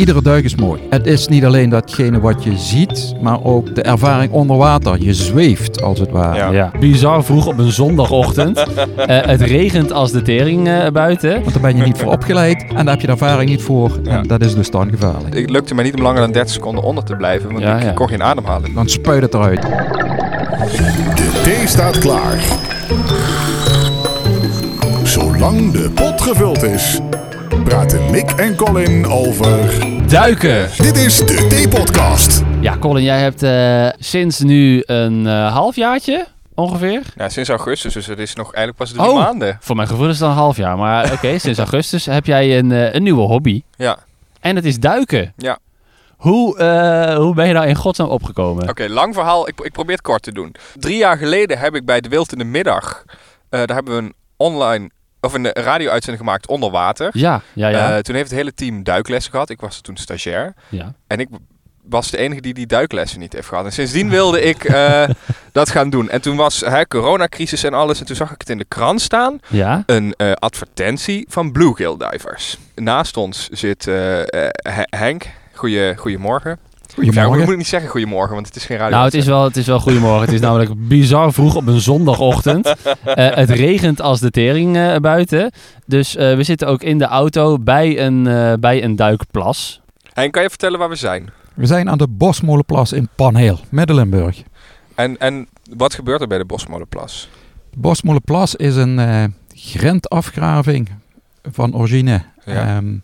Iedere duik is mooi. Het is niet alleen datgene wat je ziet, maar ook de ervaring onder water. Je zweeft als het ware. Ja. Ja. Bizar vroeg op een zondagochtend. Eh, het regent als de tering eh, buiten. Want daar ben je niet voor opgeleid en daar heb je de ervaring niet voor. Ja. En dat is dus dan gevaarlijk. Het lukte mij niet om langer dan 30 seconden onder te blijven, want Ja, ik ja. kon geen ademhaling. Dan spuit het eruit. De thee staat klaar. Zolang de pot gevuld is, praten Mick en Colin over. Duiken! Dit is de Thee-podcast. Ja, Colin, jij hebt eh, sinds nu een eh halfjaartje ongeveer. Ja, sinds augustus, dus het is nog eigenlijk pas drie Oh. maanden. Voor mijn gevoel is het dan een half jaar. Maar oké, sinds augustus heb jij een, eh, een nieuwe hobby. Ja, En het is duiken. ja. Hoe, eh, hoe ben je daar in godsnaam opgekomen? Oké, lang verhaal. Ik, ik probeer het kort te doen. Drie jaar geleden heb ik bij De Wild in de Middag, eh, daar hebben we een online, of een eh, radio-uitzending gemaakt onder water. Ja, ja, ja. Eh, toen heeft het hele team duiklessen gehad. Ik was toen stagiair. ja. En ik was de enige die die duiklessen niet heeft gehad. En sindsdien wilde ik eh, dat gaan doen. En toen was hè, coronacrisis en alles. En toen zag ik het in de krant staan. Ja? Een advertentie van Bluegill Divers. Naast ons zit He- Henk. Goeie, goedemorgen. Ja, ik Goedemorgen. moet niet zeggen goedemorgen, want het is geen radio. Nou, het is wel, het is wel goedemorgen. Het is namelijk bizar vroeg op een zondagochtend. Eh, het regent als de tering eh, buiten. Dus eh, we zitten ook in de auto bij een, eh, bij een duikplas. Henk, kan je vertellen waar we zijn? We zijn aan de Bosmolenplas in Panheel, Middelenburg. En, en wat gebeurt er bij de Bosmolenplas? De Bosmolenplas is een eh grendafgraving van origine. Ja. Ehm,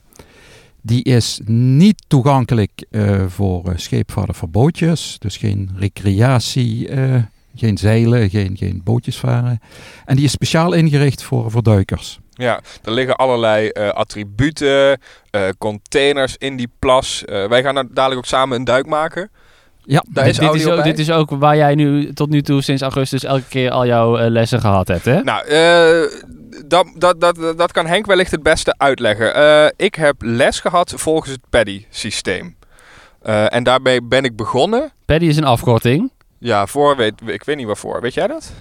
die is niet toegankelijk eh, voor uh, scheepvaarten voor bootjes. Dus geen recreatie, eh, geen zeilen, geen, geen bootjes varen. En die is speciaal ingericht voor, voor duikers. Ja, er liggen allerlei eh, attributen, eh, containers in die plas. Eh, wij gaan dadelijk ook samen een duik maken. Ja, Daar Dit, is dit, is audio ook, dit is ook waar jij nu tot nu toe sinds augustus elke keer al jouw eh, lessen gehad hebt, hè? Nou, eh, dat, dat, dat, dat kan Henk wellicht het beste uitleggen. Eh, ik heb les gehad volgens het PADI-systeem. Eh, en daarbij ben ik begonnen. Paddy is een afkorting. Ja, voor, weet, ik weet niet waarvoor. Weet jij dat?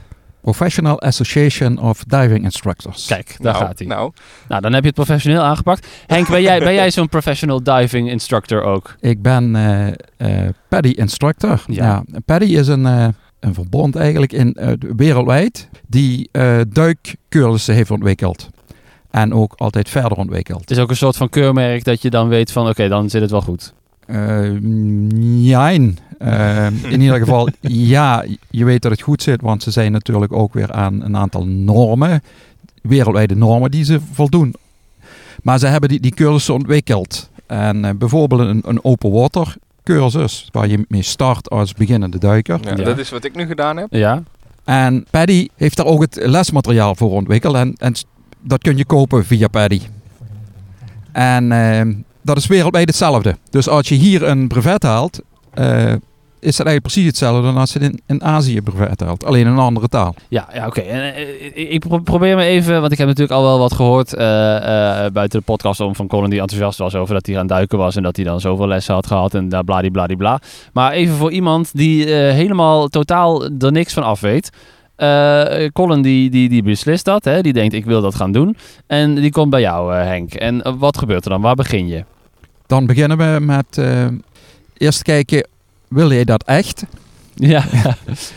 Professional Association of Diving Instructors. Kijk, daar nou, gaat hij. Nou, Nou, dan heb je het professioneel aangepakt. Henk, ben jij, ben jij zo'n professional diving instructor ook? Ik ben eh eh PADI instructor. Ja. Ja. PADI is een, eh, een verbond eigenlijk in, eh, wereldwijd die eh duikcursussen heeft ontwikkeld. En ook altijd verder ontwikkeld. Het is ook een soort van keurmerk dat je dan weet van, oké, dan zit het wel goed. Eh jijn. Eh, in ieder geval, ja, je weet dat het goed zit, want ze zijn natuurlijk ook weer aan een aantal normen, wereldwijde normen die ze voldoen. Maar ze hebben die, die cursussen ontwikkeld. En eh, bijvoorbeeld een, een open water cursus, waar je mee start als beginnende duiker. ja, Ja. dat is wat ik nu gedaan heb. Ja? En Paddy heeft daar ook het lesmateriaal voor ontwikkeld. En, en dat kun je kopen via Paddy. En ehm, dat is wereldwijd hetzelfde. Dus als je hier een brevet haalt, eh, is dat eigenlijk precies hetzelfde dan als je in, in Azië een brevet haalt. Alleen een andere taal. Ja, ja oké. En, eh, Ik pro- probeer me even, want ik heb natuurlijk al wel wat gehoord eh, eh, buiten de podcast om van Colin die enthousiast was over dat hij aan duiken was en dat hij dan zoveel lessen had gehad en daar bladibladibla. Maar even voor iemand die eh, helemaal totaal er niks van af weet. Eh, Colin die, die, beslist dat, hè? die denkt ik wil dat gaan doen. En die komt bij jou eh, Henk. En eh, wat gebeurt er dan? Waar begin je? Dan beginnen we met eh, eerst kijken, wil je dat echt? Ja,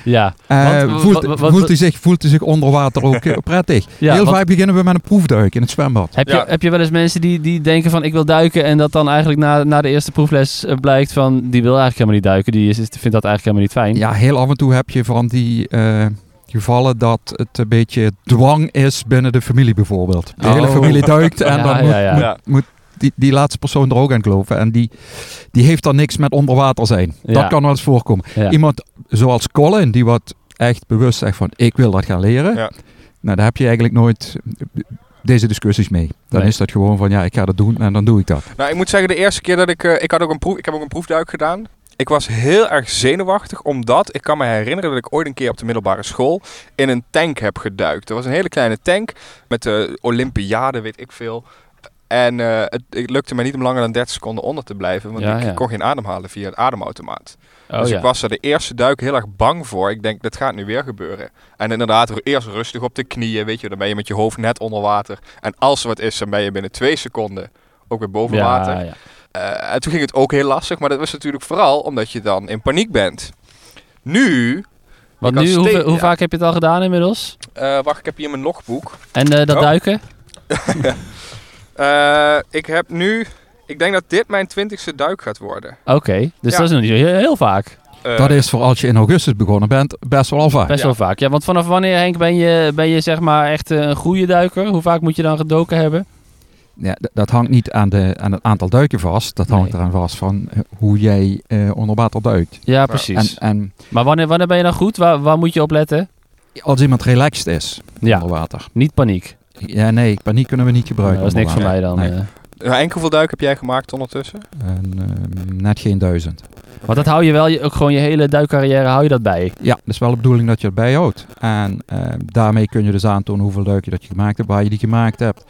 ja. Eh, Want, voelt, wat- voelt, hij zich, voelt zich onder water ook eh, prettig? Ja, Heel vaak beginnen we met een proefduik in het zwembad. Heb je, heb je wel eens mensen die, die denken van ik wil duiken en dat dan eigenlijk na, na de eerste proefles blijkt van die wil eigenlijk helemaal niet duiken, die is, is- vindt dat eigenlijk helemaal niet fijn. Ja, heel af en toe heb je van die eh, gevallen dat het een beetje dwang is binnen de familie bijvoorbeeld. De Oh. hele familie duikt en Ja, dan ja, moet, ja. moet, Ja. moet die, die laatste persoon er ook aan geloven. En die, die heeft dan niks met onder water zijn. Ja. Dat kan wel eens voorkomen. Ja. Iemand zoals Colin, die wat echt bewust zegt van ik wil dat gaan leren. Ja. Nou, daar heb je eigenlijk nooit deze discussies mee. Dan Nee. is dat gewoon van ja, ik ga dat doen en dan doe ik dat. Nou, ik moet zeggen, de eerste keer dat ik... eh, ik, had ook een proef, ik heb ook een proefduik gedaan. Ik was heel erg zenuwachtig, omdat ik kan me herinneren dat ik ooit een keer op de middelbare school in een tank heb geduikt. Er was een hele kleine tank met de Olympiade, weet ik veel. En eh, het, het lukte me niet om langer dan 30 seconden onder te blijven, want Ja, ik ja. kon geen ademhalen via het ademautomaat. Oh, dus ja. ik was er de eerste duik heel erg bang voor. Ik denk, dat gaat nu weer gebeuren. En inderdaad, eerst rustig op de knieën, weet je, dan ben je met je hoofd net onder water. En als er wat is, dan ben je binnen twee seconden ook weer boven water. Eh, en toen ging het ook heel lastig, maar dat was natuurlijk vooral omdat je dan in paniek bent. Nu, Want nu, hoe, hoe ja. vaak heb je het al gedaan inmiddels? eh, wacht, ik heb hier mijn logboek. En dat Oh. duiken? Eh, ik heb nu, ik denk dat dit mijn twintigste duik gaat worden. Oké, dus Ja. dat is nog niet heel, heel vaak. Eh, Dat is voor als je in augustus begonnen bent best wel al vaak. Best Ja. wel vaak. Ja, want vanaf wanneer, Henk, ben je, ben je zeg maar echt eh, een goede duiker? Hoe vaak moet je dan gedoken hebben? Ja, dat hangt niet aan, de, aan het aantal duiken vast. Dat hangt Nee. eraan vast van hoe jij eh, onder water duikt. Ja, En, precies. en maar wanneer, wanneer ben je dan goed? Waar, waar moet je op letten? als iemand relaxed is Ja, onder water. niet paniek. Ja, nee, paniek kunnen we niet gebruiken. dat is niks voor mij dan. Nee. eh. en hoeveel duik heb jij gemaakt ondertussen? En, eh, net geen duizend. Want dat hou je wel, je, ook gewoon je hele duikcarrière hou je dat bij. Ja, dat is wel de bedoeling dat je het bijhoudt. En eh, daarmee kun je dus aantonen hoeveel duiken dat je gemaakt hebt, waar je die gemaakt hebt.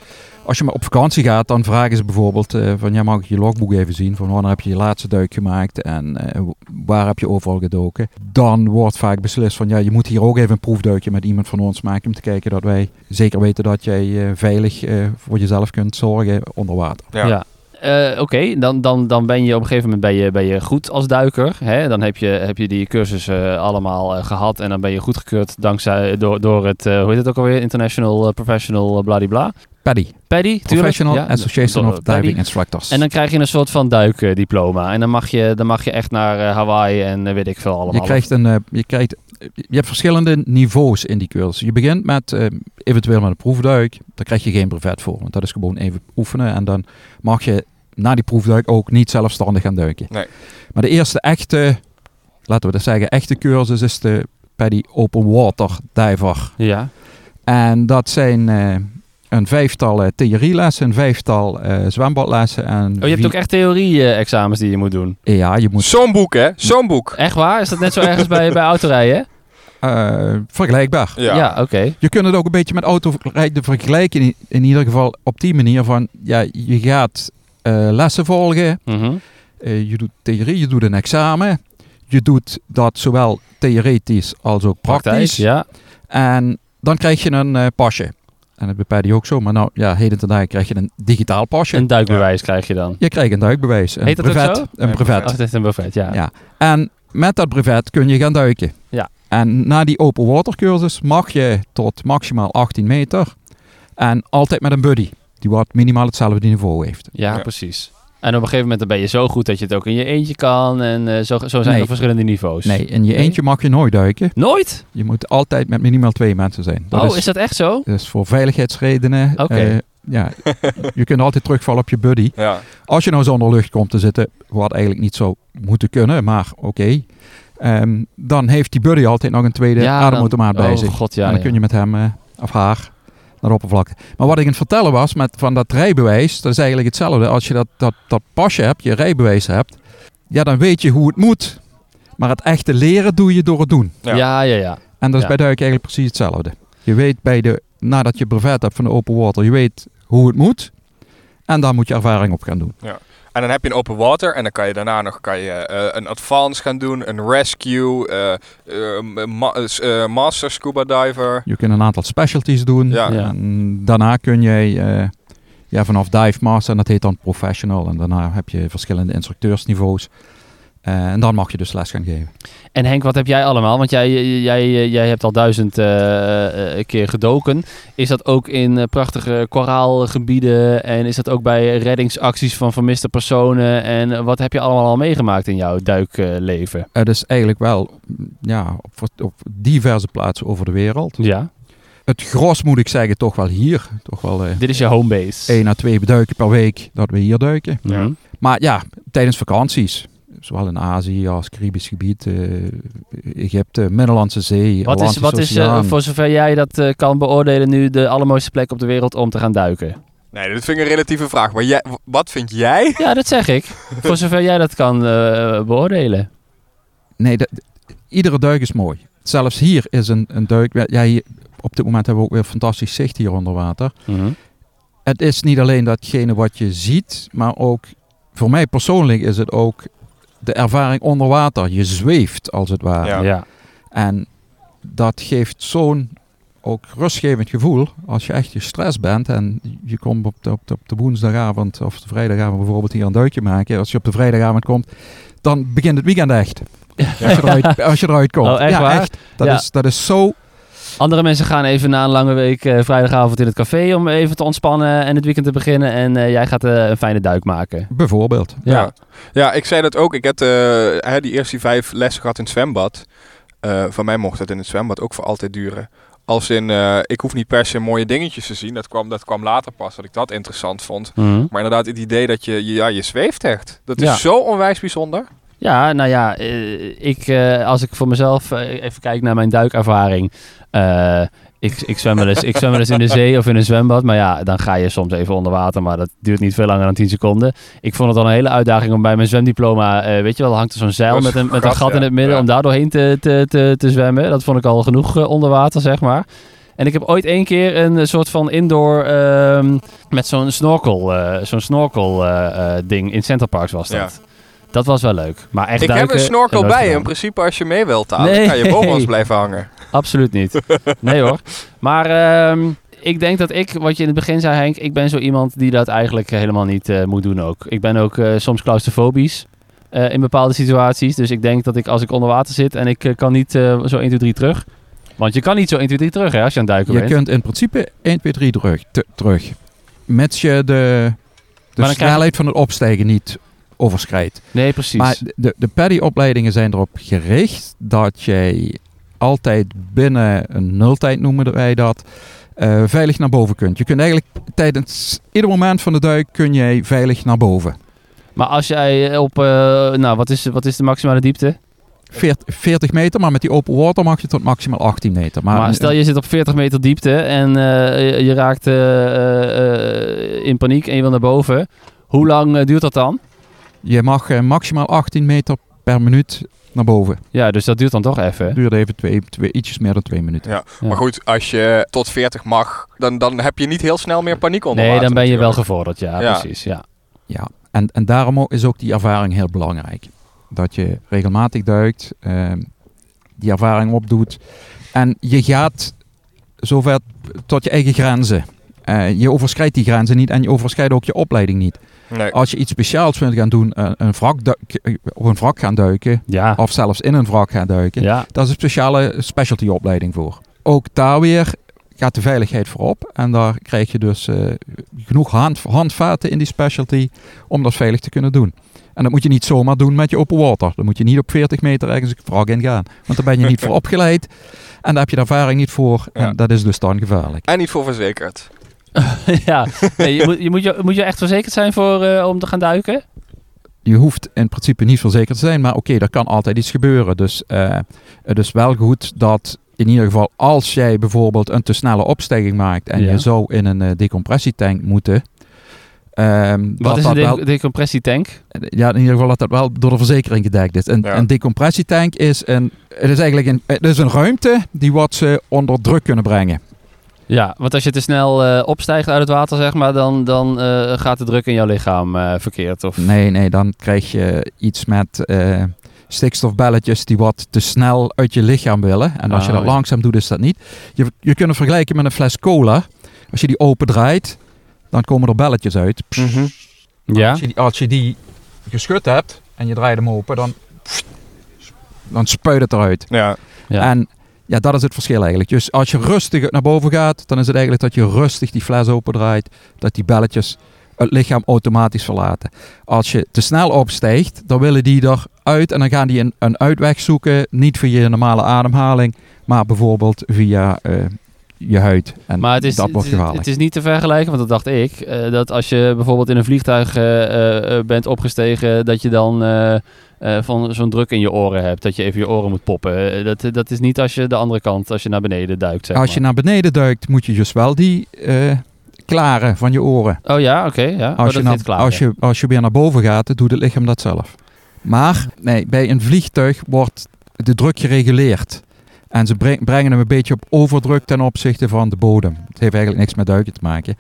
Als je maar op vakantie gaat, dan vragen ze bijvoorbeeld eh, van ja, mag ik je logboek even zien? Van wanneer heb je je laatste duik gemaakt en eh, waar heb je overal gedoken? Dan wordt vaak beslist van ja, je moet hier ook even een proefduikje met iemand van ons maken om te kijken dat wij zeker weten dat jij eh, veilig eh, voor jezelf kunt zorgen onder water. Ja. Eh, Oké, dan, dan, dan ben je op een gegeven moment ben je, ben je goed als duiker. Hè? Dan heb je, heb je die cursussen allemaal eh, gehad en dan ben je goedgekeurd dankzij door, door het, eh, hoe heet het ook alweer, International Professional uh, bladibla. Paddy, Paddy, tuurlijk. Professional Ja, Association of Paddy. Diving Instructors. En dan krijg je een soort van duikdiploma. En dan mag je, dan mag je echt naar eh, Hawaii en eh, weet ik veel allemaal. Je krijgt een, eh, je krijgt, je hebt verschillende niveaus in die cursus. Je begint met eh, eventueel met een proefduik. Daar krijg je geen brevet voor, want dat is gewoon even oefenen. En dan mag je na die proefduik ook niet zelfstandig gaan duiken. Nee. Maar de eerste echte, laten we dat zeggen, echte cursus is de Paddy Open Water Diver. Ja, En dat zijn eh, een vijftal eh, theorielessen, een vijftal eh, zwembadlessen. En oh, je hebt ook echt theorie-examens die je moet doen. Ja, je moet Zo'n boek, hè? Zo'n boek. Echt waar? Is dat net zo ergens bij, bij autorijden? eh, vergelijkbaar. Ja, oké. Je kunt het ook een beetje met autorijden vergelijken. In, in ieder geval op die manier van, ja, je gaat eh, lessen volgen. Mhm. eh, je doet theorie, je doet een examen. Je doet dat zowel theoretisch als ook Praktijk, praktisch. ja. En dan krijg je een eh, pasje. En dat bepaalt je ook zo. Maar nou, ja, heden ten dagen krijg je een digitaal pasje. Een duikbewijs krijg je dan. je krijgt een duikbewijs. Een Heet dat ook brevet. zo? Een brevet. brevet. Oh, het is een buffet, ja. Ja. En met dat brevet kun je gaan duiken. Ja. En na die open water cursus mag je tot maximaal 18 meter. En altijd met een buddy. Die wat minimaal hetzelfde niveau heeft. Ja, Ja. precies. En op een gegeven moment dan ben je zo goed dat je het ook in je eentje kan. En eh, zo, zo zijn Nee. er verschillende niveaus. Nee, in je Nee? eentje mag je nooit duiken. Nooit? Je moet altijd met minimaal twee mensen zijn. Dat oh, is, is dat echt zo? dat is voor veiligheidsredenen. Oké. eh, ja, je kunt altijd terugvallen op je buddy. Ja. Als je nou zonder lucht komt te zitten, wat eigenlijk niet zou moeten kunnen, maar oké. Ehm, dan heeft die buddy altijd nog een tweede Ja, ademautomaat dan- bij oh, zich. god, ja, en dan ja. kun je met hem eh, of haar naar de oppervlakte. Maar wat ik aan het vertellen was met van dat rijbewijs, dat is eigenlijk hetzelfde. Als je dat, dat, dat pasje hebt, je rijbewijs hebt, ja, dan weet je hoe het moet. Maar het echte leren doe je door het doen. Ja. Ja, ja, ja. En dat is Ja. bij duiken eigenlijk precies hetzelfde. Je weet bij de, nadat je brevet hebt van de open water, je weet hoe het moet. En daar moet je ervaring op gaan doen. En dan heb je een open water en dan kan je daarna nog kan je, eh, een advance gaan doen, een rescue, eh, eh, ma- eh, master scuba diver. Je kunt een aantal specialties doen. Ja. Ja. En daarna kun je eh, ja, vanaf dive master, en dat heet dan professional. En daarna heb je verschillende instructeursniveaus. Eh, en dan mag je dus les gaan geven. En Henk, wat heb jij allemaal? Want jij, jij, jij hebt al duizend eh, eh, keer gedoken. Is dat ook in prachtige koraalgebieden? En is dat ook bij reddingsacties van vermiste personen? En wat heb je allemaal al meegemaakt in jouw duikleven? Het is eigenlijk wel ja, op, op diverse plaatsen over de wereld. ja, Het gros moet ik zeggen toch wel hier. Toch wel dit is je homebase. één à twee duiken per week dat we hier duiken. Mhm. Maar ja, tijdens vakanties. Zowel in Azië als Caribisch gebied, eh, Egypte, Middellandse Zee, Wat is, Atlantische wat is eh, Oceaan. voor zover jij dat eh, kan beoordelen nu, de allermooiste plek op de wereld om te gaan duiken? Nee, dat vind ik een relatieve vraag. Maar jij, wat vind jij? Ja, dat zeg ik. voor zover jij dat kan eh, beoordelen. Nee, dat- iedere duik is mooi. Zelfs hier is een, een duik. Ja, hier, op dit moment hebben we ook weer fantastisch zicht hier onder water. Mhm. Het is niet alleen datgene wat je ziet, maar ook voor mij persoonlijk is het ook de ervaring onder water. Je zweeft als het ware. Ja. ja. En dat geeft zo'n ook rustgevend gevoel als je echt gestrest bent en je komt op de, op de, op de woensdagavond of de vrijdagavond bijvoorbeeld hier een duikje maken. Als je op de vrijdagavond komt, dan begint het weekend echt. Als, je eruit, als je eruit komt. Oh, echt ja, waar? echt. Dat, Ja. is, dat is zo... Andere mensen gaan even na een lange week eh, vrijdagavond in het café om even te ontspannen en het weekend te beginnen. En eh, jij gaat eh, een fijne duik maken. Bijvoorbeeld. Ja. Ja, ik zei dat ook. Ik heb eh, hè, die eerste vijf lessen gehad in het zwembad. Eh, van mij mocht het in het zwembad ook voor altijd duren. Als in, eh, ik hoef niet per se mooie dingetjes te zien. Dat kwam, dat kwam later pas, dat ik dat interessant vond. Mhm. Maar inderdaad, het idee dat je, je- ja, je zweeft echt. Dat is Ja. zo onwijs bijzonder. Ja, nou ja, eh, ik, eh, als ik voor mezelf eh, even kijk naar mijn duikervaring. ik, ik, zwem wel eens, ik zwem wel eens in de zee of in een zwembad. Maar ja, dan ga je soms even onder water. Maar dat duurt niet veel langer dan 10 seconden. Ik vond het al een hele uitdaging om bij mijn zwemdiploma... weet je wel, hangt er zo'n zeil met een, met een gat, in het midden... Ja. om daar doorheen te, te, te, te zwemmen. Dat vond ik al genoeg onder water, zeg maar. En ik heb ooit één keer een soort van indoor... ehm, met zo'n snorkel, zo'n snorkel ding in Center Parks was dat. Ja. Dat was wel leuk. Maar echt ik heb een snorkel bij. gedaan. In principe, als je mee wilt halen, Nee. kan je boven ons blijven hangen. Absoluut niet. Nee hoor. Maar ehm, ik denk dat ik, wat je in het begin zei Henk, ik ben zo iemand die dat eigenlijk helemaal niet eh, moet doen ook. Ik ben ook eh, soms claustrofobisch eh, in bepaalde situaties. Dus ik denk dat ik als ik onder water zit en ik kan niet eh, zo 1, 2, 3 terug. Want je kan niet zo 1, 2, 3 terug hè, als je aan het duiken Je bent. kunt in principe 1, 2, 3 terug. te- terug. Mits je de, de je- snelheid van het opstijgen niet overschrijdt. Nee, precies. Maar de, de paddy-opleidingen zijn erop gericht dat jij altijd binnen een nultijd noemen wij dat, eh, veilig naar boven kunt. Je kunt eigenlijk tijdens ieder moment van de duik kun jij veilig naar boven. Maar als jij op, eh, nou wat is, wat is de maximale diepte? 40, 40 meter, maar met die open water mag je tot maximaal 18 meter. Maar, Maar, stel je zit op 40 meter diepte en eh, je, raakt eh, eh, eh, in paniek en je wil naar boven. Hoe lang eh, duurt dat dan? Je mag eh, maximaal 18 meter per minuut naar boven. Ja, dus dat duurt dan toch even. Het duurt even twee, twee, ietsjes meer dan twee minuten. Ja. Ja. Maar goed, als je tot 40 mag, dan, dan heb je niet heel snel meer paniek onder Nee, water dan ben je wel gevorderd. Ja, Ja. precies. Ja. Ja, en, en daarom is ook die ervaring heel belangrijk. Dat je regelmatig duikt, ehm, die ervaring opdoet. En je gaat zover tot je eigen grenzen. Eh, je overschrijdt die grenzen niet en je overschrijdt ook je opleiding niet. Nee. Als je iets speciaals wilt gaan doen, eh, een wrak eh, op een wrak gaan duiken, Ja. of zelfs in een wrak gaan duiken, ja. daar is een speciale specialty opleiding voor. Ook daar weer gaat de veiligheid voorop. En daar krijg je dus eh, genoeg hand, handvaten in die specialty om dat veilig te kunnen doen. En dat moet je niet zomaar doen met je open water. Dan moet je niet op 40 meter ergens een wrak in gaan. Want daar ben je niet voor opgeleid. En daar heb je de ervaring niet voor. Ja. En dat is dus dan gevaarlijk. En niet voor verzekerd. ja. Nee, je, moet, je, moet je, moet je echt verzekerd zijn voor, eh, om te gaan duiken? Je hoeft in principe niet verzekerd te zijn. Maar oké, er kan altijd iets gebeuren. Dus eh, het is wel goed dat in ieder geval als jij bijvoorbeeld een te snelle opstijging maakt. En Ja. je zou in een eh, decompressietank moeten. ehm, Wat dat is dat een wel, de decompressietank? ja, in ieder geval dat dat wel door de verzekering gedekt is. Een, Ja. een decompressietank is een, het is eigenlijk een, het is een ruimte die wat ze onder druk kunnen brengen. Ja, want als je te snel eh, opstijgt uit het water, zeg maar, dan, dan eh, gaat de druk in jouw lichaam eh, verkeerd. Of... Nee, nee, dan krijg je iets met eh, stikstofbelletjes die wat te snel uit je lichaam willen. En als je dat ja. langzaam doet, is dat niet. Je, je kunt het vergelijken met een fles cola. Als je die open draait, dan komen er belletjes uit. Mhm. Ja? Als, je die, als je die geschud hebt en je draait hem open, dan, dan spuit het eruit. Ja. Ja. En ja, dat is het verschil eigenlijk. Dus als je rustig naar boven gaat, dan is het eigenlijk dat je rustig die fles opendraait. Dat die belletjes het lichaam automatisch verlaten. Als je te snel opstijgt, dan willen die eruit en dan gaan die een, een uitweg zoeken. Niet via je normale ademhaling, maar bijvoorbeeld via eh, je huid. En Maar het is, dat wordt het, is- gevaarlijk. het is niet te vergelijken, want dat dacht ik. eh, dat als je bijvoorbeeld in een vliegtuig eh, bent opgestegen, dat je dan eh, eh, van zo'n druk in je oren hebt. Dat je even je oren moet poppen. Eh, dat, dat is niet als je de andere kant, als je naar beneden duikt. Zeg als je naar beneden duikt, moet je dus wel die eh, klaren van je oren. Oh ja, oké. ja. Oh, Als, je naar- als, je, als je weer naar boven gaat, doet het lichaam dat zelf. Maar nee, bij een vliegtuig wordt de druk gereguleerd. En ze breng- brengen hem een beetje op overdruk ten opzichte van de bodem. Het heeft eigenlijk niks met duiken te maken.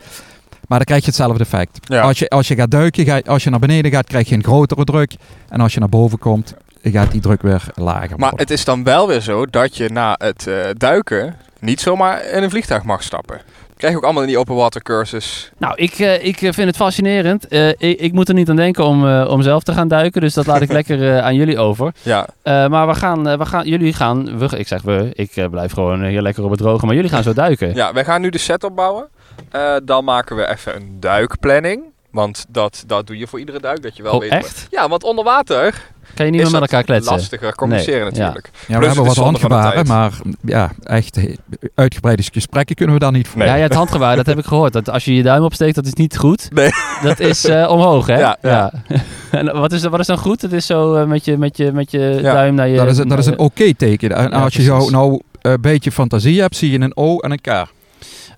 Maar dan krijg je hetzelfde effect. Ja. Als, je, als je gaat duiken, ga, als je naar beneden gaat, krijg je een grotere druk. En als je naar boven komt, gaat die druk weer lager Maar worden. het is dan wel weer zo dat je na het eh, duiken niet zomaar in een vliegtuig mag stappen. Krijg je ook allemaal in die open water cursus. Nou, ik, eh, ik vind het fascinerend. Eh, ik, ik moet er niet aan denken om, eh, om zelf te gaan duiken. Dus dat laat ik lekker eh, aan jullie over. Ja, Eh, maar we gaan, eh, we gaan, jullie gaan, we, ik zeg we, ik eh, blijf gewoon hier lekker op het droge. Maar jullie gaan zo duiken. ja wij gaan nu de set opbouwen. Eh, dan maken we even een duikplanning. Want dat, dat doe je voor iedere duik, dat je wel Oh, weet... echt? Ja, want onder water Kan je niet meer met dat elkaar kletsen? lastiger communiceren Nee, natuurlijk. Ja, we hebben wat handgebaren, maar ja, echt he- uitgebreide gesprekken kunnen we daar niet voor. Nee. Ja, ja, het handgebaar, dat heb ik gehoord. Dat als je je duim opsteekt, dat is niet goed. Nee. Dat is eh, omhoog, hè? Ja, ja. en wat is, wat is dan goed? Het is zo eh, met je, met je, met je Ja, duim naar je... Dat is, een- dat is een naar oké-teken. En Ja, als je jou nou een beetje fantasie hebt, zie je een O en een K.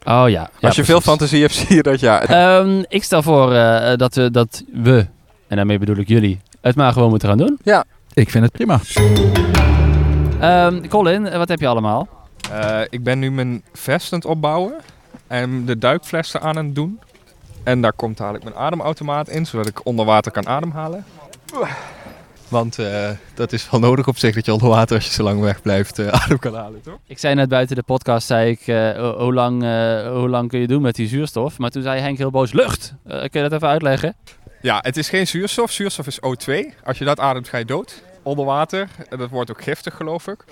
Oh ja. ja Als je veel fantasie hebt, zie je dat ja. Ehm, ik stel voor eh, dat, we, dat we, en daarmee bedoel ik jullie, het maar gewoon moeten gaan doen. Ik vind het prima. Ehm, Colin, wat heb je allemaal? Eh, ik ben nu mijn vest aan het opbouwen en de duikflessen aan het doen. En daar komt dadelijk mijn ademautomaat in, zodat ik onder water kan ademhalen. Want eh, dat is wel nodig op zich, dat je onder water, als je zo lang weg blijft, eh, adem kan halen, toch? Ik zei net buiten de podcast, zei ik, eh, ho- hoe, lang, eh, hoe lang kun je doen met die zuurstof? Maar toen zei Henk heel boos, lucht! Eh, kun je dat even uitleggen? Ja, het is geen zuurstof. Zuurstof is O2. Als je dat ademt, ga je dood. Onder water. En dat wordt ook giftig, geloof ik.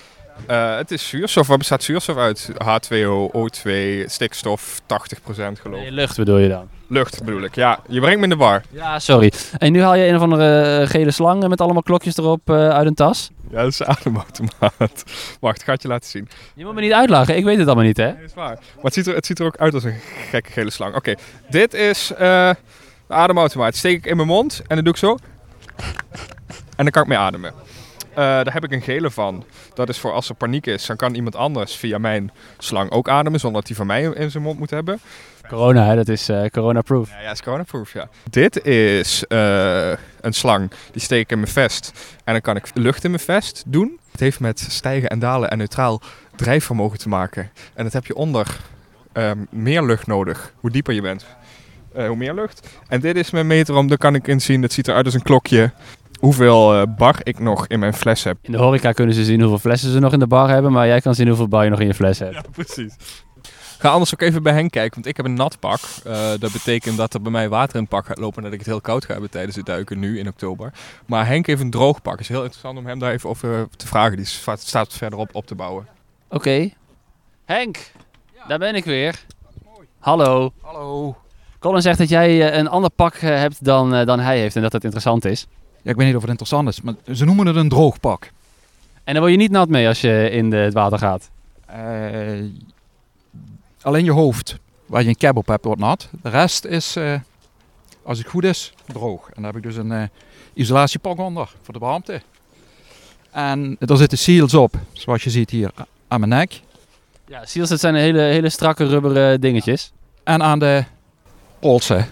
Eh, het is zuurstof. Waar bestaat zuurstof uit? H2O, O2, stikstof, 80% geloof ik. Nee, lucht bedoel je dan? Lucht bedoel ik. Ja, je brengt me in de war. Ja, sorry. En nu haal je een of andere eh, gele slang met allemaal klokjes erop eh, uit een tas. Ja, dat is een ademautomaat. Wacht, ik ga het je laten zien. Je moet me niet uitlachen, ik weet het allemaal niet, hè? Nee, is waar. Maar het ziet, er, het ziet er ook uit als een gekke gele slang. Oké, dit is eh de ademautomaat. Steek ik in mijn mond en dan doe ik zo. En dan kan ik mee ademen. Eh, daar heb ik een gele van. Dat is voor als er paniek is, dan kan iemand anders via mijn slang ook ademen, zonder dat hij van mij in zijn mond moet hebben. Corona, hè? Dat is eh, corona-proof. Ja, ja, is coronaproof, ja. Dit is eh, een slang, die steek ik in mijn vest. En dan kan ik lucht in mijn vest doen. Het heeft met stijgen en dalen en neutraal drijfvermogen te maken. En dat heb je onder ehm, meer lucht nodig, hoe dieper je bent. Eh, hoe meer lucht. En dit is mijn meterom, daar kan ik inzien, dat ziet eruit als een klokje. Hoeveel bar ik nog in mijn fles heb. In de horeca kunnen ze zien hoeveel flessen ze nog in de bar hebben, maar jij kan zien hoeveel bar je nog in je fles hebt. precies. Ga anders ook even bij hen kijken, want ik heb een nat pak. Eh, dat betekent dat er bij mij water in het pak gaat lopen en dat ik het heel koud ga hebben tijdens het duiken nu in oktober. Maar Henk heeft een droog pak. Het is heel interessant om hem daar even over te vragen. Die sta- staat verderop op te bouwen. Oké. Henk, daar ben ik weer. Hallo. Hallo. Colin zegt dat jij eh, een ander pak eh, hebt dan, dan hij heeft en dat het interessant is. Ja, ik weet niet of het interessant is, maar ze noemen het een droogpak. En dan word je niet nat mee als je in de, het water gaat. Eh, alleen je hoofd, waar je een cap op hebt, wordt nat. De rest is, eh, als het goed is, droog. En daar heb ik dus een eh, isolatiepak onder voor de warmte. En er zitten seals op, zoals je ziet hier aan mijn nek. Ja, seals, dat zijn hele, hele strakke rubberen dingetjes. En aan de polsen.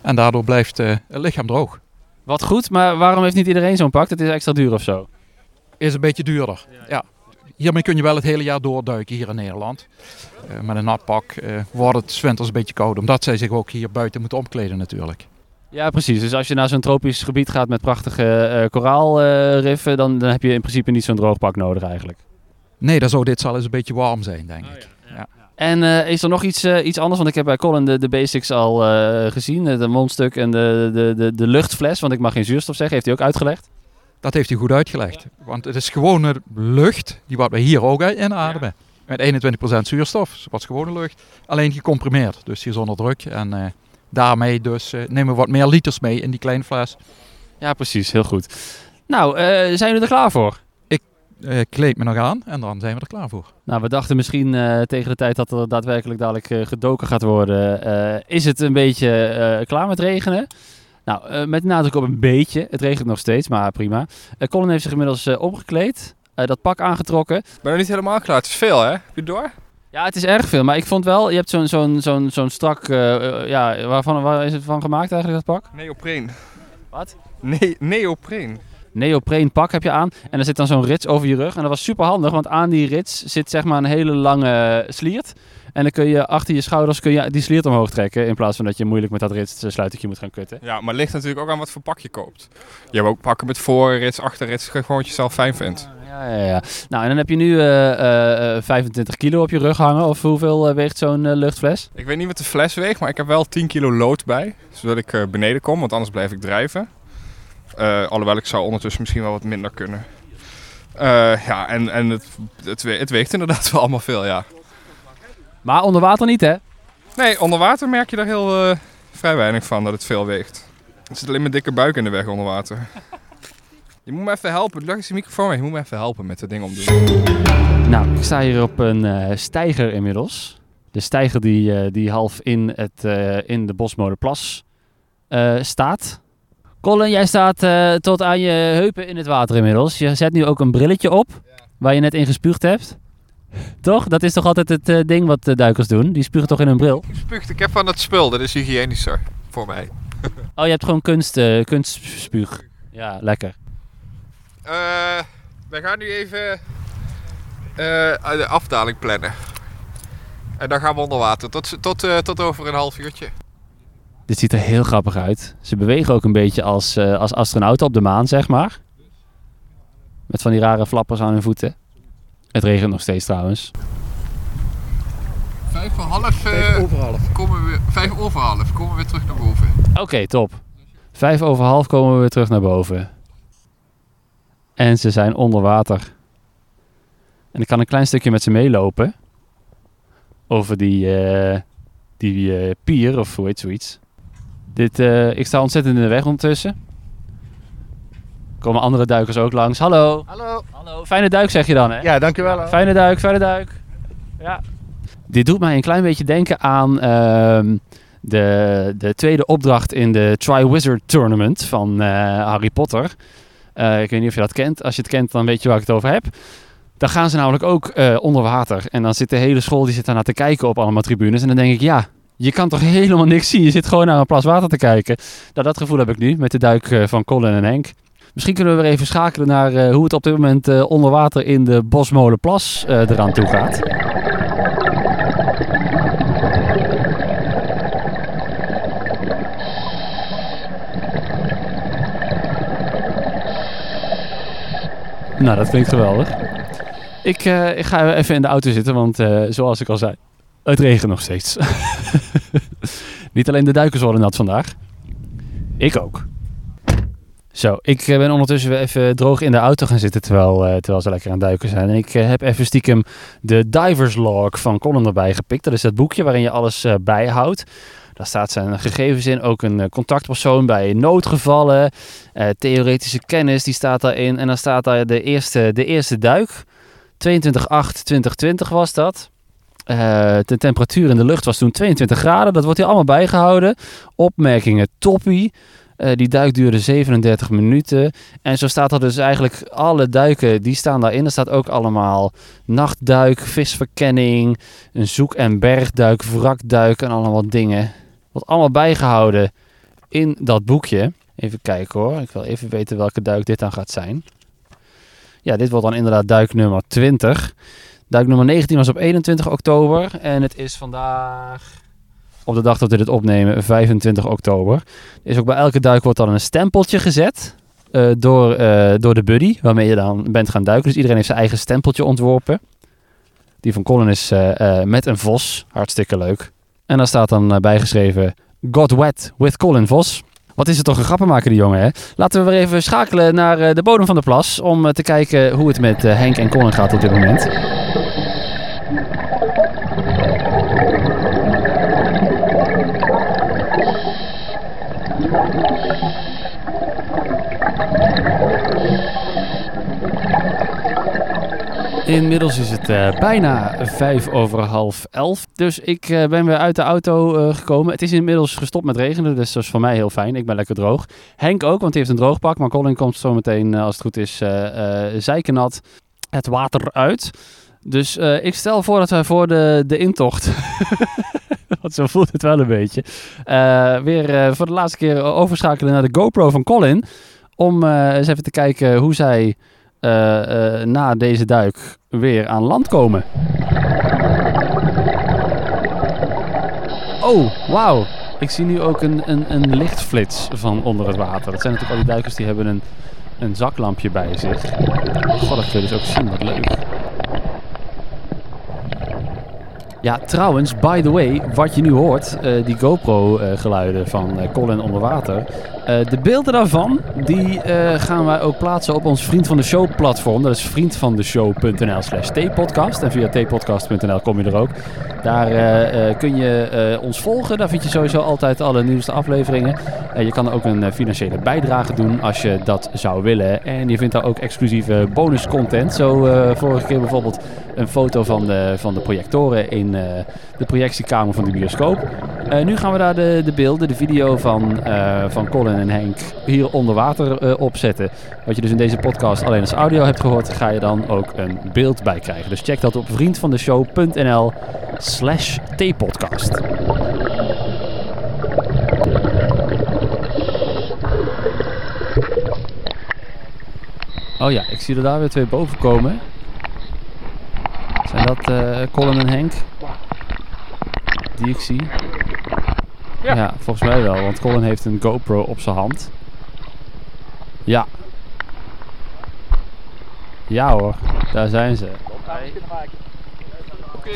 En daardoor blijft eh, het lichaam droog. Wat goed, maar waarom heeft niet iedereen zo'n pak? Dat is extra duur of zo. Is een beetje duurder. Ja. Hiermee kun je wel het hele jaar doorduiken hier in Nederland. Eh, met een nat pak eh, wordt het 's winters een beetje koud. Omdat zij zich ook hier buiten moeten omkleden natuurlijk. Ja, precies. Dus als je naar zo'n tropisch gebied gaat met prachtige eh koraalriffen, dan, dan heb je in principe niet zo'n droog pak nodig eigenlijk. Nee, dan zou dit zal eens een beetje warm zijn, denk ik. En eh, is er nog iets, eh, iets anders? Want ik heb bij Colin de, de basics al eh, gezien. De mondstuk en de, de, de, de luchtfles. Want ik mag geen zuurstof zeggen. Heeft hij ook uitgelegd? Dat heeft hij goed uitgelegd. Want het is gewone lucht, die wat we hier ook inademen. Met 21% zuurstof, zoals gewone lucht. Alleen gecomprimeerd, dus hier zonder druk. En eh, daarmee dus eh, nemen we wat meer liters mee in die kleine fles. Ja, precies. Heel goed. Nou, eh, zijn jullie er klaar voor? Eh kleed me nog aan en dan zijn we er klaar voor. Nou, we dachten misschien tegen de tijd dat er daadwerkelijk dadelijk gedoken gaat worden, is het een beetje klaar met regenen. Nou, eh, met nadruk op een beetje. Het regent nog steeds, maar prima. Eh, Colin heeft zich inmiddels eh, omgekleed, dat pak aangetrokken. Ben nog niet helemaal klaar. Het is veel, hè? Heb je het door? Ja, het is erg veel, maar ik vond wel, je hebt zo'n zo'n zo'n zo'n strak, ja, waarvan, waar is het van gemaakt eigenlijk dat pak? Neopreen. Wat? Nee, neopreen. neopreen pak heb je aan. En er zit dan zo'n rits over je rug. En dat was super handig, want aan die rits zit zeg maar een hele lange sliert. En dan kun je achter je schouders kun je die sliert omhoog trekken. In plaats van dat je moeilijk met dat ritsluitertje moet gaan kutten. Ja, maar het ligt natuurlijk ook aan wat voor pak je koopt. Je hebt ook pakken met voorrits, achterrits, gewoon wat je zelf fijn vindt. Ja, Ja, ja. Nou, en dan heb je nu eh, eh, eh, 25 kilo op je rug hangen. Of hoeveel eh, weegt zo'n eh, luchtfles? Ik weet niet wat de fles weegt, maar ik heb wel 10 kilo lood bij. Zodat ik eh, beneden kom, want anders blijf ik drijven. Eh, alhoewel ik zou ondertussen misschien wel wat minder kunnen. Eh, ja, en, en het, het weegt inderdaad wel allemaal veel, ja. Maar onder water niet, hè? Nee, onder water merk je daar heel eh, vrij weinig van dat het veel weegt. Er zit alleen mijn dikke buik in de weg onder water. Je moet me even helpen. Leg eens de microfoon weg. Je moet me even helpen met het ding omdoen. Nou, ik sta hier op een eh, steiger inmiddels. De steiger die, eh, die half in, het, eh, in de Bosmolenplas eh, staat. Colin, jij staat eh, tot aan je heupen in het water inmiddels. Je zet nu ook een brilletje op, waar je net in gespuugd hebt. Toch? Dat is toch altijd het eh, ding wat de duikers doen? Die spugen toch in hun bril? Spuugt, ik heb van het spul, dat is hygiënischer voor mij. Oh, je hebt gewoon kunst, eh, kunstspuug. Ja, lekker. Eh, we gaan nu even eh, de afdaling plannen. En dan gaan we onder water. Tot, tot, tot over een half uurtje. Dit ziet er heel grappig uit. Ze bewegen ook een beetje als, als astronauten op de maan, zeg maar. Met van die rare flappers aan hun voeten. Het regent nog steeds trouwens. Vijf voor half, eh, over half. komen we, vijf over half komen we weer terug naar boven. Oké, top. Vijf over half komen we weer terug naar boven. En ze zijn onder water. En ik kan een klein stukje met ze meelopen. Over die, eh, die eh, pier, of hoe heet zoiets. Dit, eh, ik sta ontzettend in de weg ondertussen. Komen andere duikers ook langs. Hallo. Hallo. Hallo. Fijne duik zeg je dan, hè? Ja, dankjewel. Fijne duik, fijne duik. Ja. Dit doet mij een klein beetje denken aan ehm, de, de tweede opdracht in de Tri-Wizard Tournament van eh, Harry Potter. Eh, ik weet niet of je dat kent. Als je het kent, dan weet je waar ik het over heb. Dan gaan ze namelijk ook eh, onder water. En dan zit de hele school die zit daarnaar te kijken op allemaal tribunes. En dan denk ik, ja, je kan toch helemaal niks zien. Je zit gewoon naar een plas water te kijken. Nou, dat gevoel heb ik nu met de duik van Colin en Henk. Misschien kunnen we weer even schakelen naar eh, hoe het op dit moment eh, onder water in de Bosmolenplas eh eraan toe gaat. Nou, dat klinkt geweldig. Ik, ik ga even in de auto zitten, want zoals ik al zei, het regent nog steeds. Niet alleen de duikers worden nat vandaag. Ik ook. Zo, ik eh, ben ondertussen weer even droog in de auto gaan zitten terwijl, eh, terwijl ze lekker aan het duiken zijn. En ik eh, heb even stiekem de Divers Log van Colin erbij gepikt. Dat is dat boekje waarin je alles bijhoudt. Daar staat zijn gegevens in, ook een contactpersoon bij noodgevallen, theoretische kennis, die staat daarin. En dan staat daar de eerste, de eerste duik, 22.8.2020 was dat. De temperatuur in de lucht was toen 22 graden, dat wordt hier allemaal bijgehouden. Opmerkingen toppie. Eh, die duik duurde 37 minuten. En zo staat er dus eigenlijk alle duiken, die staan daarin. Er staat ook allemaal nachtduik, visverkenning, een zoek- en bergduik, wrakduik en allemaal wat dingen. Wordt allemaal bijgehouden in dat boekje. Even kijken hoor, ik wil even weten welke duik dit dan gaat zijn. Ja, dit wordt dan inderdaad duik nummer 20. Duik nummer 19 was op 21 oktober en het is vandaag op de dag dat we dit opnemen, 25 oktober. Er is ook bij elke duik wordt dan een stempeltje gezet eh, door, eh, door de buddy waarmee je dan bent gaan duiken. Dus iedereen heeft zijn eigen stempeltje ontworpen. Die van Colin is eh, met een vos. Hartstikke leuk. En daar staat dan bijgeschreven Got wet with Colin Vos. Wat is het toch een grappenmaker die jongen hè? Laten we weer even schakelen naar de bodem van de plas. Om te kijken hoe het met Henk en Colin gaat op dit moment. Inmiddels is het eh, bijna vijf over half elf. Dus ik eh, ben weer uit de auto eh, gekomen. Het is inmiddels gestopt met regenen, dus dat is voor mij heel fijn. Ik ben lekker droog. Henk ook, want hij heeft een droogpak. Maar Colin komt zo meteen, als het goed is, zijkenat het water uit. Dus ik stel voor dat wij voor de, de intocht, want zo voelt het wel een beetje, weer voor de laatste keer overschakelen naar de GoPro van Colin. Om eens even te kijken hoe zij na deze duik weer aan land komen. Oh, wauw. Ik zie nu ook een, een, een lichtflits van onder het water. Dat zijn natuurlijk al die duikers die hebben een een zaklampje bij zich. God, dat kun je dus ook zien, wat leuk. Ja, trouwens, by the way, wat je nu hoort, eh, die GoPro-geluiden van eh, Colin onder water. Eh, de beelden daarvan, die eh, gaan wij ook plaatsen op ons Vriend van de Show platform. Dat is vriendvandeshow.nl slash tpodcast. En via tpodcast.nl kom je er ook. Daar eh, kun je ons volgen. Daar vind je sowieso altijd alle nieuwste afleveringen. En je kan ook een financiële bijdrage doen als je dat zou willen. En je vindt daar ook exclusieve bonus content. Zo vorige keer bijvoorbeeld een foto van de, van de projectoren in de projectiekamer van de bioscoop. Nu gaan we daar de, de beelden, de video van, van Colin en Henk hier onder water eh, opzetten. Wat je dus in deze podcast alleen als audio hebt gehoord, ga je dan ook een beeld bij krijgen. Dus check dat op vriendvandeshow.nl slash tpodcast. Oh ja, ik zie er daar weer twee boven komen. Zijn dat eh, Colin en Henk? Die ik zie. Ja. Ja. volgens mij wel, want Colin heeft een GoPro op zijn hand. Ja. Ja hoor, daar zijn ze.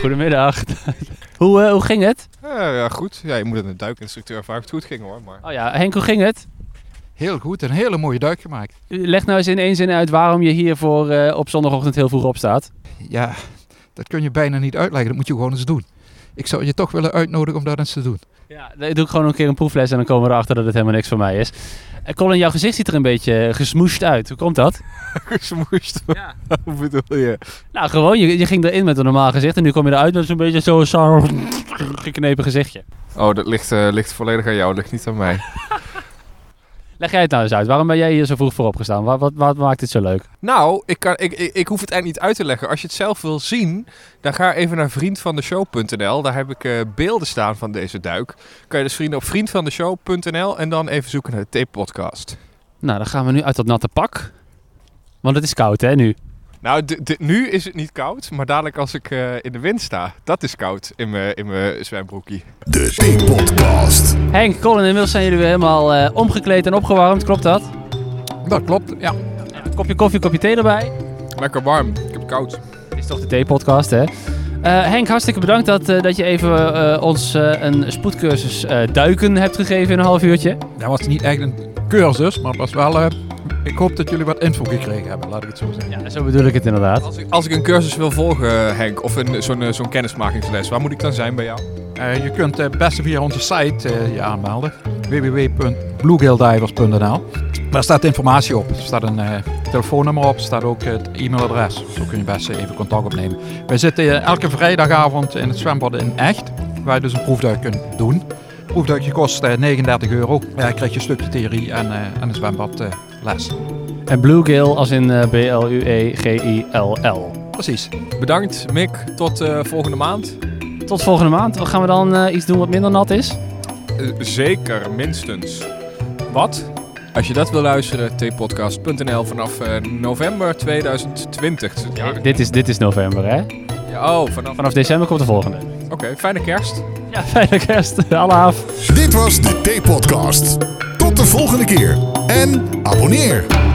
Goedemiddag. hoe, eh, hoe ging het? Ja, ja, goed. Ja, je moet het een duikinstructeur vragen of het goed ging hoor. Maar... Oh ja, Henk, hoe ging het? Heel goed, een hele mooie duik gemaakt. Leg nou eens in één zin uit waarom je hier voor eh, op zondagochtend heel vroeg opstaat. Ja, dat kun je bijna niet uitleggen. Dat moet je gewoon eens doen. Ik zou je toch willen uitnodigen om dat eens te doen. Ja, dan doe ik gewoon een keer een proefles en dan komen we erachter dat het helemaal niks voor mij is. Eh, Colin, jouw gezicht ziet er een beetje eh, gesmoesd uit. Hoe komt dat? Gesmoest. Ja. Hoe bedoel je? Nou, gewoon, je, je ging erin met een normaal gezicht en nu kom je eruit met zo'n beetje zo'n zo geknepen gezichtje. Oh, dat ligt, eh, ligt volledig aan jou. ligt niet aan mij. Leg jij het nou eens uit. Waarom ben jij hier zo vroeg voor opgestaan? Wat, wat, wat maakt dit zo leuk? Nou, ik, kan, ik, ik, ik hoef het eigenlijk niet uit te leggen. Als je het zelf wil zien, dan ga even naar vriendvandeshow.nl. Daar heb ik eh, beelden staan van deze duik. Kan je dus vrienden op vriendvandeshow.nl en dan even zoeken naar de tape-podcast. Nou, dan gaan we nu uit dat natte pak. Want het is koud, hè, nu? Nou, nu is het niet koud, maar dadelijk als ik eh, in de wind sta, dat is koud in mijn in mijn zwembroekie. De T-podcast. Henk, Colin, inmiddels zijn jullie weer helemaal eh, omgekleed en opgewarmd. Klopt dat? Dat klopt, ja. Kopje koffie, kopje thee erbij. Lekker warm, ik heb het koud. Dit is toch de T-podcast, hè? Eh, Henk, hartstikke bedankt dat, eh, dat je even eh, ons een spoedcursus eh, duiken hebt gegeven in een half uurtje. Dat was niet echt een cursus, maar het was wel... eh, ik hoop dat jullie wat info gekregen hebben, laat ik het zo zeggen. Ja, zo bedoel ik het inderdaad. Als ik, als ik een cursus wil volgen, Henk, of een, zo'n eh, zo'n kennismakingsles, waar moet ik dan zijn bij jou? Eh, je kunt het beste via onze site eh, je aanmelden. www.bluegilldivers.nl Daar staat informatie op. Er staat een eh, telefoonnummer op, er staat ook het e-mailadres. Zo kun je best eh, even contact opnemen. Wij zitten eh, elke vrijdagavond in het zwembad in Echt, waar je dus een proefduik kunt doen. Het proefduikje kost eh, 39 euro. Ja, dan krijg je een stukje theorie en, eh, en een zwembadles. En Bluegill als in eh, B-L-U-E-G-I-L-L. Precies. Bedankt, Mick. Tot eh, volgende maand. Tot volgende maand. Wat gaan we dan eh, iets doen wat minder nat is? Eh, zeker, minstens. Wat? Als je dat wil luisteren, tpodcast.nl vanaf eh, november 2020. Ja, Dit is, dit is november, hè? ja, oh, vanaf... Vanaf december komt de volgende. Oké, fijne kerst. Ja, fijne kerst. Alle af. Dit was de T-podcast. Tot de volgende keer. En abonneer.